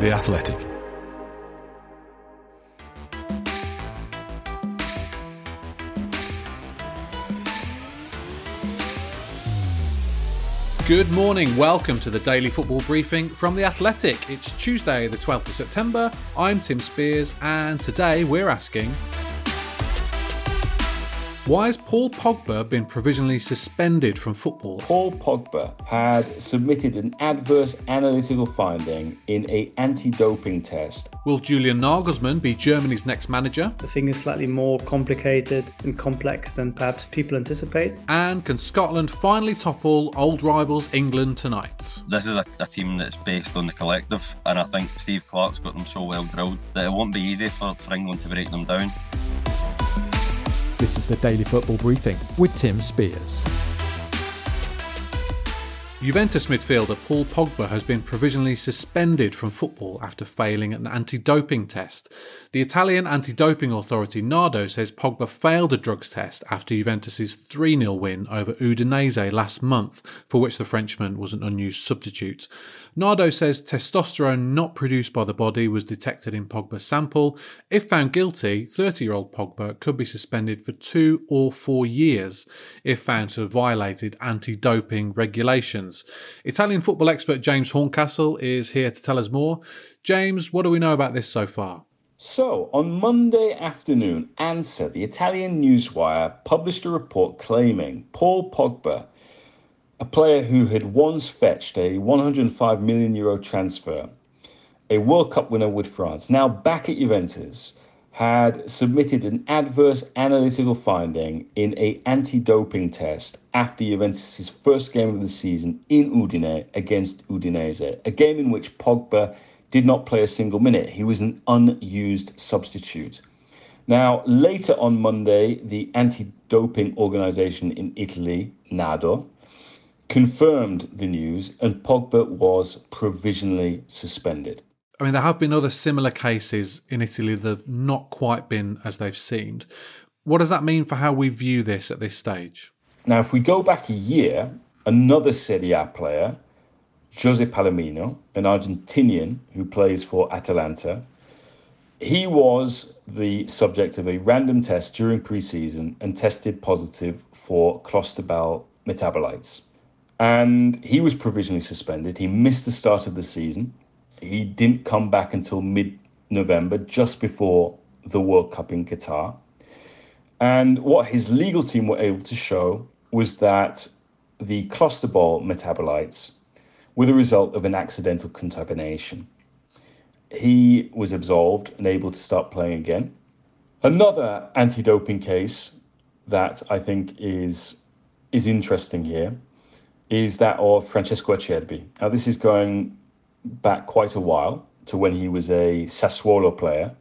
The Athletic. Good morning. Welcome to the daily football briefing from The Athletic. It's Tuesday, the 12th of September. I'm Tim Spiers, and today we're asking why has Paul Pogba been provisionally suspended from football? Paul Pogba had submitted an adverse analytical finding in a anti-doping test. Will Julian Nagelsmann be Germany's next manager? The thing is slightly more complicated and complex than perhaps people anticipate. And can Scotland finally topple old rivals England tonight? This is a, a team that's based on the collective, and I think Steve Clarke's got them so well drilled that it won't be easy for, for England to break them down. This is the Daily Football Briefing with Tim Spiers. Juventus midfielder Paul Pogba has been provisionally suspended from football after failing an anti doping test. The Italian anti doping authority NADO says Pogba failed a drugs test after Juventus's 3 0 win over Udinese last month, for which the Frenchman was an unused substitute. NADO says testosterone not produced by the body was detected in Pogba's sample. If found guilty, 30 year old Pogba could be suspended for two or four years if found to have violated anti doping regulations. Italian football expert James Horncastle is here to tell us more. James, what do we know about this so far? So, on Monday afternoon, ANSA, the Italian newswire, published a report claiming Paul Pogba a player who had once fetched a 105 million euro transfer, a World Cup winner with France, now back at Juventus, had submitted an adverse analytical finding in a anti-doping test after Juventus' first game of the season in Udine against Udinese, a game in which Pogba did not play a single minute. He was an unused substitute. Now, later on Monday, the anti-doping organization in Italy, NADO, confirmed the news and Pogba was provisionally suspended. I mean, there have been other similar cases in Italy that have not quite been as they've seemed. What does that mean for how we view this at this stage? Now, if we go back a year, another Serie A player, Jose Palomino, an Argentinian who plays for Atalanta, he was the subject of a random test during preseason and tested positive for clostebol metabolites and he was provisionally suspended. He missed the start of the season. He didn't come back until mid November, just before the World Cup in Qatar. And what his legal team were able to show was that the clostebol metabolites were the result of an accidental contamination. He was absolved and able to start playing again. Another anti-doping case that I think is is interesting here is that of Francesco Acerbi. Now, this is going back quite a while to when he was a Sassuolo player.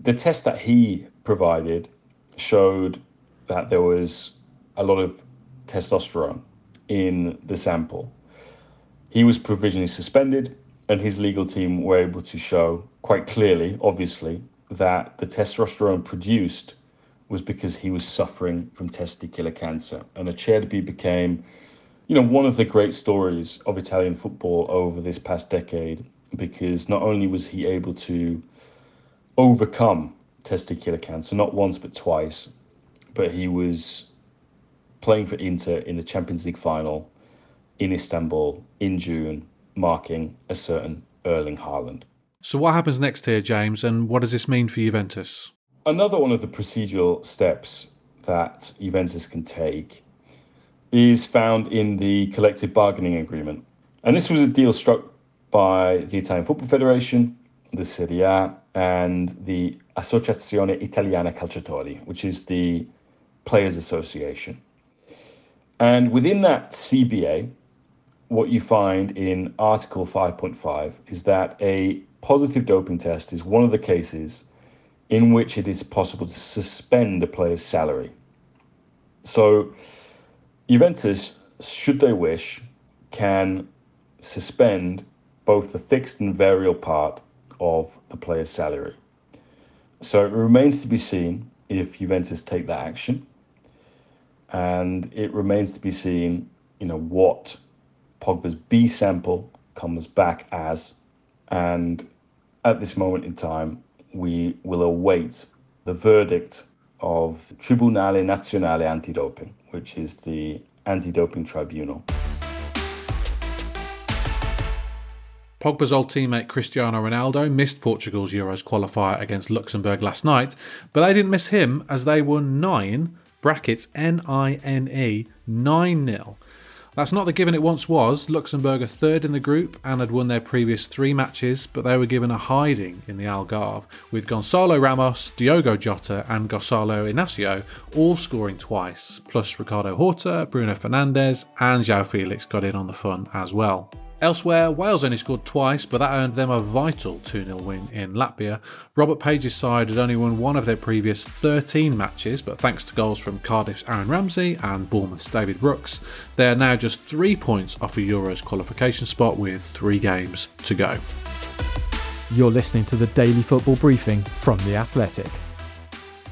The test that he provided showed that there was a lot of testosterone in the sample. He was provisionally suspended, and his legal team were able to show quite clearly, obviously, that the testosterone produced was because he was suffering from testicular cancer. And a chair that Acerbi became, you know, one of the great stories of Italian football over this past decade because not only was he able to overcome testicular cancer, not once but twice, but he was playing for Inter in the Champions League final in Istanbul in June, marking a certain Erling Haaland. So, what happens next here, James, and what does this mean for Juventus? Another one of the procedural steps that Juventus can take is found in the collective bargaining agreement. And this was a deal struck by the Italian Football Federation, the Serie A, and the Associazione Italiana Calciatori, which is the Players Association. And within that CBA, what you find in Article 5.5 is that a positive doping test is one of the cases in which it is possible to suspend a player's salary. So, Juventus, should they wish, can suspend both the fixed and variable part of the player's salary. So it remains to be seen if Juventus take that action, and it remains to be seen, you know, what Pogba's B sample comes back as, and at this moment in time, we will await the verdict of Tribunale Nazionale Antidoping, which is the anti-doping tribunal. Pogba's old teammate Cristiano Ronaldo missed Portugal's Euros qualifier against Luxembourg last night, but they didn't miss him as they won 9, brackets N I N E, 9 0. That's not the given it once was. Luxembourg are third in the group and had won their previous three matches, but they were given a hiding in the Algarve, with Gonzalo Ramos, Diogo Jota, and Gonzalo Inacio all scoring twice, plus Ricardo Horta, Bruno Fernandes, and João Felix got in on the fun as well. Elsewhere, Wales only scored twice, but that earned them a vital 2 0 win in Latvia. Robert Page's side had only won one of their previous 13 matches, but thanks to goals from Cardiff's Aaron Ramsey and Bournemouth's David Brooks, they are now just three points off a Euros qualification spot with three games to go. You're listening to the Daily Football Briefing from The Athletic.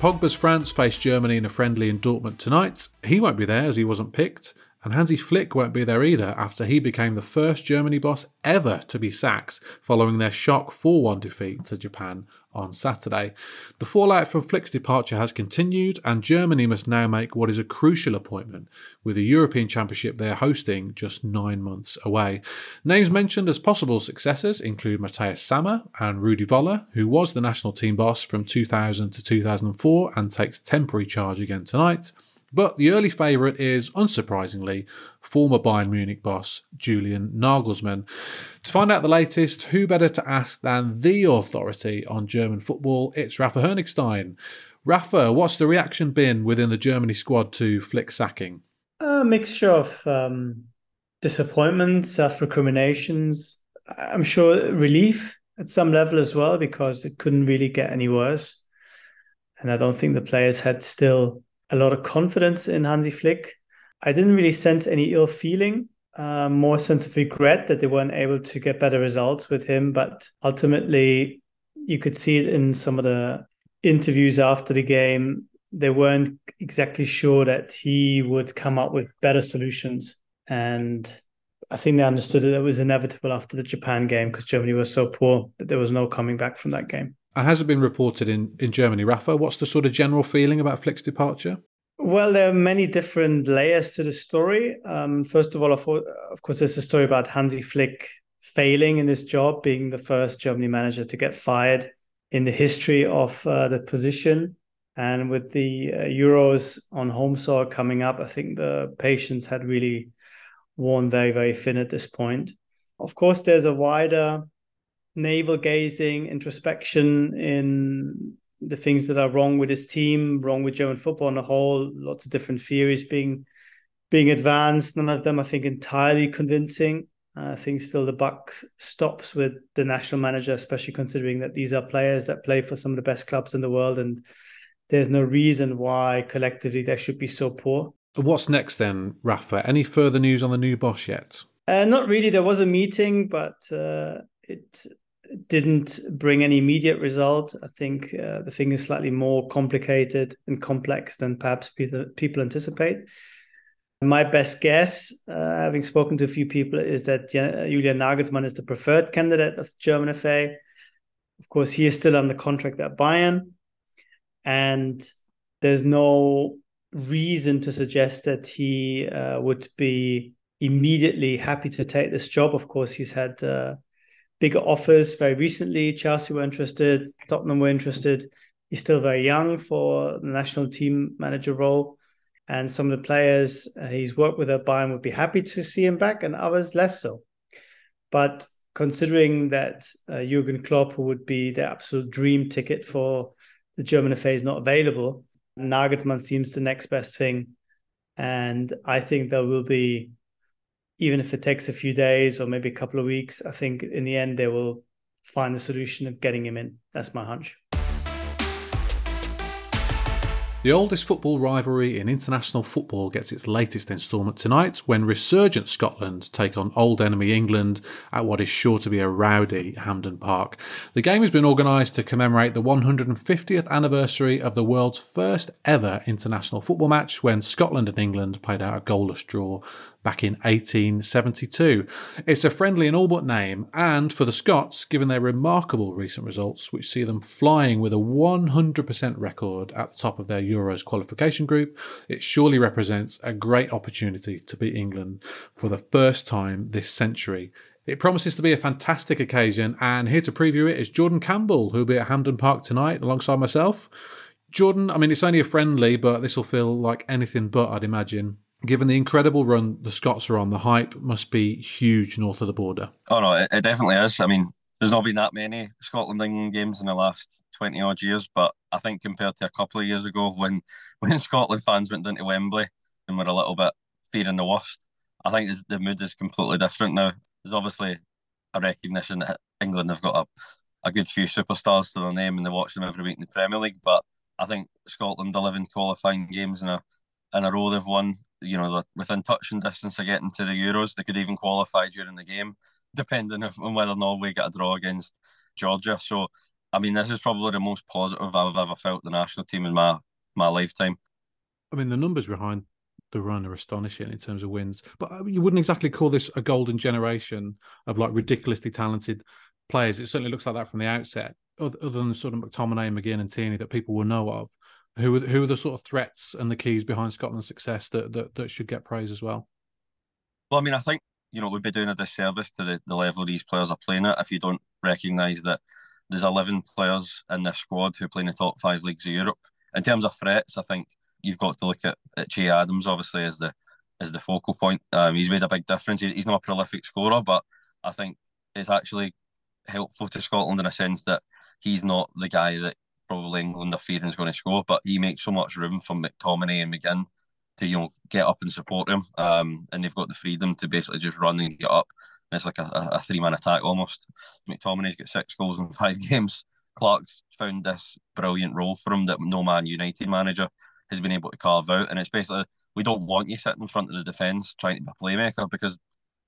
Pogba's France face Germany in a friendly in Dortmund tonight. He won't be there as he wasn't picked. And Hansi Flick won't be there either after he became the first Germany boss ever to be sacked following their shock 4 1 defeat to Japan on Saturday. The fallout from Flick's departure has continued, and Germany must now make what is a crucial appointment with the European Championship they're hosting just nine months away. Names mentioned as possible successors include Matthias Sammer and Rudi Völler, who was the national team boss from 2000 to 2004 and takes temporary charge again tonight. But the early favourite is, unsurprisingly, former Bayern Munich boss Julian Nagelsmann. To find out the latest, who better to ask than the authority on German football? It's Rafa Honigstein. Rafa, what's the reaction been within the Germany squad to Flick sacking? A mixture of um, disappointment, self recriminations. I'm sure relief at some level as well because it couldn't really get any worse. And I don't think the players had still a lot of confidence in Hansi Flick. I didn't really sense any ill feeling, uh, more sense of regret that they weren't able to get better results with him. But ultimately, you could see it in some of the interviews after the game. They weren't exactly sure that he would come up with better solutions. And I think they understood that it was inevitable after the Japan game because Germany was so poor that there was no coming back from that game. And has it been reported in, in Germany, Rafa? What's the sort of general feeling about Flick's departure? Well, there are many different layers to the story. Um, first of all, of, of course, there's a story about Hansi Flick failing in his job, being the first Germany manager to get fired in the history of uh, the position. And with the uh, Euros on home soil coming up, I think the patience had really worn very, very thin at this point. Of course, there's a wider navel gazing, introspection in the things that are wrong with his team, wrong with German football on a whole. Lots of different theories being being advanced. None of them, I think, entirely convincing. Uh, I think still the buck stops with the national manager, especially considering that these are players that play for some of the best clubs in the world, and there's no reason why collectively they should be so poor. What's next then, Rafa? Any further news on the new boss yet? Uh, not really. There was a meeting, but uh, it didn't bring any immediate result. I think uh, the thing is slightly more complicated and complex than perhaps people anticipate. My best guess, uh, having spoken to a few people, is that Julian Nagelsmann is the preferred candidate of the German FA. Of course, he is still under contract at Bayern, and there's no reason to suggest that he uh, would be immediately happy to take this job. Of course, he's had uh, bigger offers very recently. Chelsea were interested, Tottenham were interested. He's still very young for the national team manager role. And some of the players he's worked with at Bayern would be happy to see him back, and others less so. But considering that uh, Jurgen Klopp, would be the absolute dream ticket for the German FA, is not available, Nagelsmann seems the next best thing. And I think there will be even if it takes a few days or maybe a couple of weeks, I think in the end they will find the solution of getting him in. That's my hunch. The oldest football rivalry in international football gets its latest instalment tonight when resurgent Scotland take on old enemy England at what is sure to be a rowdy Hampden Park. The game has been organised to commemorate the 150th anniversary of the world's first ever international football match when Scotland and England played out a goalless draw back in 1872. It's a friendly and all but name, and for the Scots, given their remarkable recent results, which see them flying with a 100% record at the top of their Euros qualification group, it surely represents a great opportunity to beat England for the first time this century. It promises to be a fantastic occasion, and here to preview it is Jordan Campbell, who'll be at Hampden Park tonight alongside myself. Jordan, I mean, it's only a friendly, but this will feel like anything but, I'd imagine given the incredible run the Scots are on, the hype must be huge north of the border. Oh no, it, it definitely is. I mean, there's not been that many Scotland England games in the last twenty odd years, but I think compared to a couple of years ago when when Scotland fans went down to Wembley and were a little bit fearing the worst, I think the mood is completely different now. There's obviously a recognition that England have got a, a good few superstars to their name and they watch them every week in the Premier League, but I think Scotland 11 qualifying games in a in a row they've won. You know, within touching distance of getting to the Euros. They could even qualify during the game, depending on whether Norway get a draw against Georgia. So, I mean, this is probably the most positive I've ever felt the national team in my my lifetime. I mean, the numbers behind the run are astonishing in terms of wins, but uh, you wouldn't exactly call this a golden generation of like ridiculously talented players. It certainly looks like that from the outset, other, than sort of McTominay, McGinn, and Tierney that people will know of. Who are, who are the sort of threats and the keys behind Scotland's success that, that, that should get praise as well? Well, I mean, I think you know we'd be doing a disservice to the, the level these players are playing at if you don't recognise that there's 11 players in this squad who play in the top five leagues of Europe. In terms of threats, I think you've got to look at, at Che Adams obviously as the as the focal point. Um, he's made a big difference. He, he's not a prolific scorer, but I think it's actually helpful to Scotland in a sense that he's not the guy that probably England are fearing is going to score, but he makes so much room for McTominay and McGinn to you know get up and support him, um, and they've got the freedom to basically just run and get up. And it's like a, a three man attack almost. McTominay's got six goals in five games. Clarke's found this brilliant role for him that no Man United manager has been able to carve out, and it's basically we don't want you sitting in front of the defence trying to be a playmaker because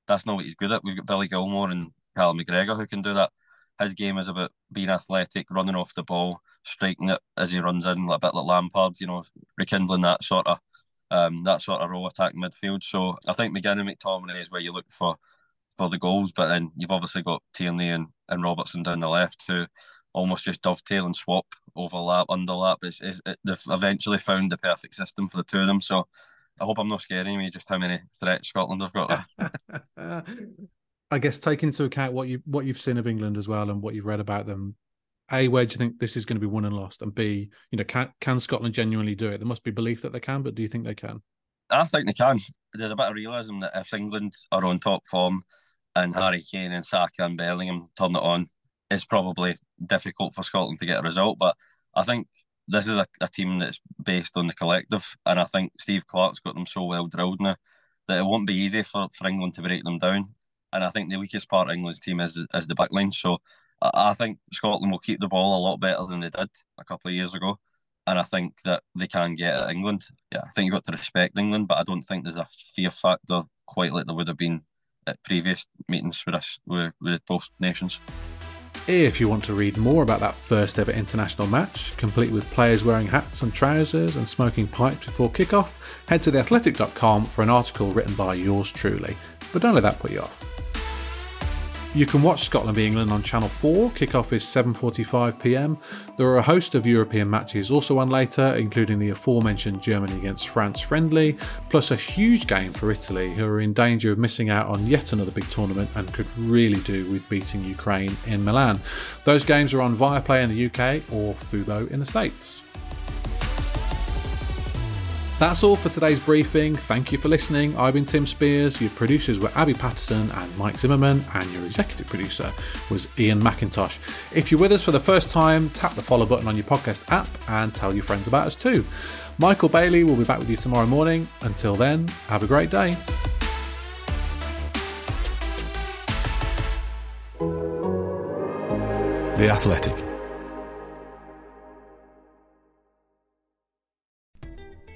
that's not what he's good at. We've got Billy Gilmour and Callum McGregor who can do that. His game is about being athletic, running off the ball, striking it as he runs in, a bit like Lampard, you know, rekindling that sort of um, that sort of role attack midfield. So I think McGinn and McTominay is where you look for for the goals, but then you've obviously got Tierney and, and Robertson down the left who almost just dovetail and swap, overlap, underlap. It's, it's, it, they've eventually found the perfect system for the two of them. So I hope I'm not scaring me just how many threats Scotland have got. I guess take into account what you what you've seen of England as well and what you've read about them a, where do you think this is going to be won and lost? And B, you know, can can Scotland genuinely do it? There must be belief that they can, but do you think they can? I think they can. There's a bit of realism that if England are on top form and Harry Kane and Saka and Bellingham turn it on, it's probably difficult for Scotland to get a result. But I think this is a, a team that's based on the collective, and I think Steve Clarke's got them so well drilled now that it won't be easy for, for England to break them down. And I think the weakest part of England's team is is the backline. So I think Scotland will keep the ball a lot better than they did a couple of years ago. And I think that they can get at England. Yeah, I think you've got to respect England, but I don't think there's a fear factor quite like there would have been at previous meetings with us with, with both nations. If you want to read more about that first ever international match, complete with players wearing hats and trousers and smoking pipes before kickoff, head to theathletic.com for an article written by yours truly. But don't let that put you off. You can watch Scotland v England on Channel 4. Kickoff is 7:45 p.m. There are a host of European matches also on later, including the aforementioned Germany against France friendly, plus a huge game for Italy, who are in danger of missing out on yet another big tournament and could really do with beating Ukraine in Milan. Those games are on Viaplay in the UK or Fubo in the States. That's all for today's briefing. Thank you for listening. I've been Tim Spiers. Your producers were Abi Paterson and Mike Zimmerman, and your executive producer was Iain Macintosh. If you're with us for the first time, tap the follow button on your podcast app and tell your friends about us too. Michael Bailey will be back with you tomorrow morning. Until then, have a great day. The Athletic.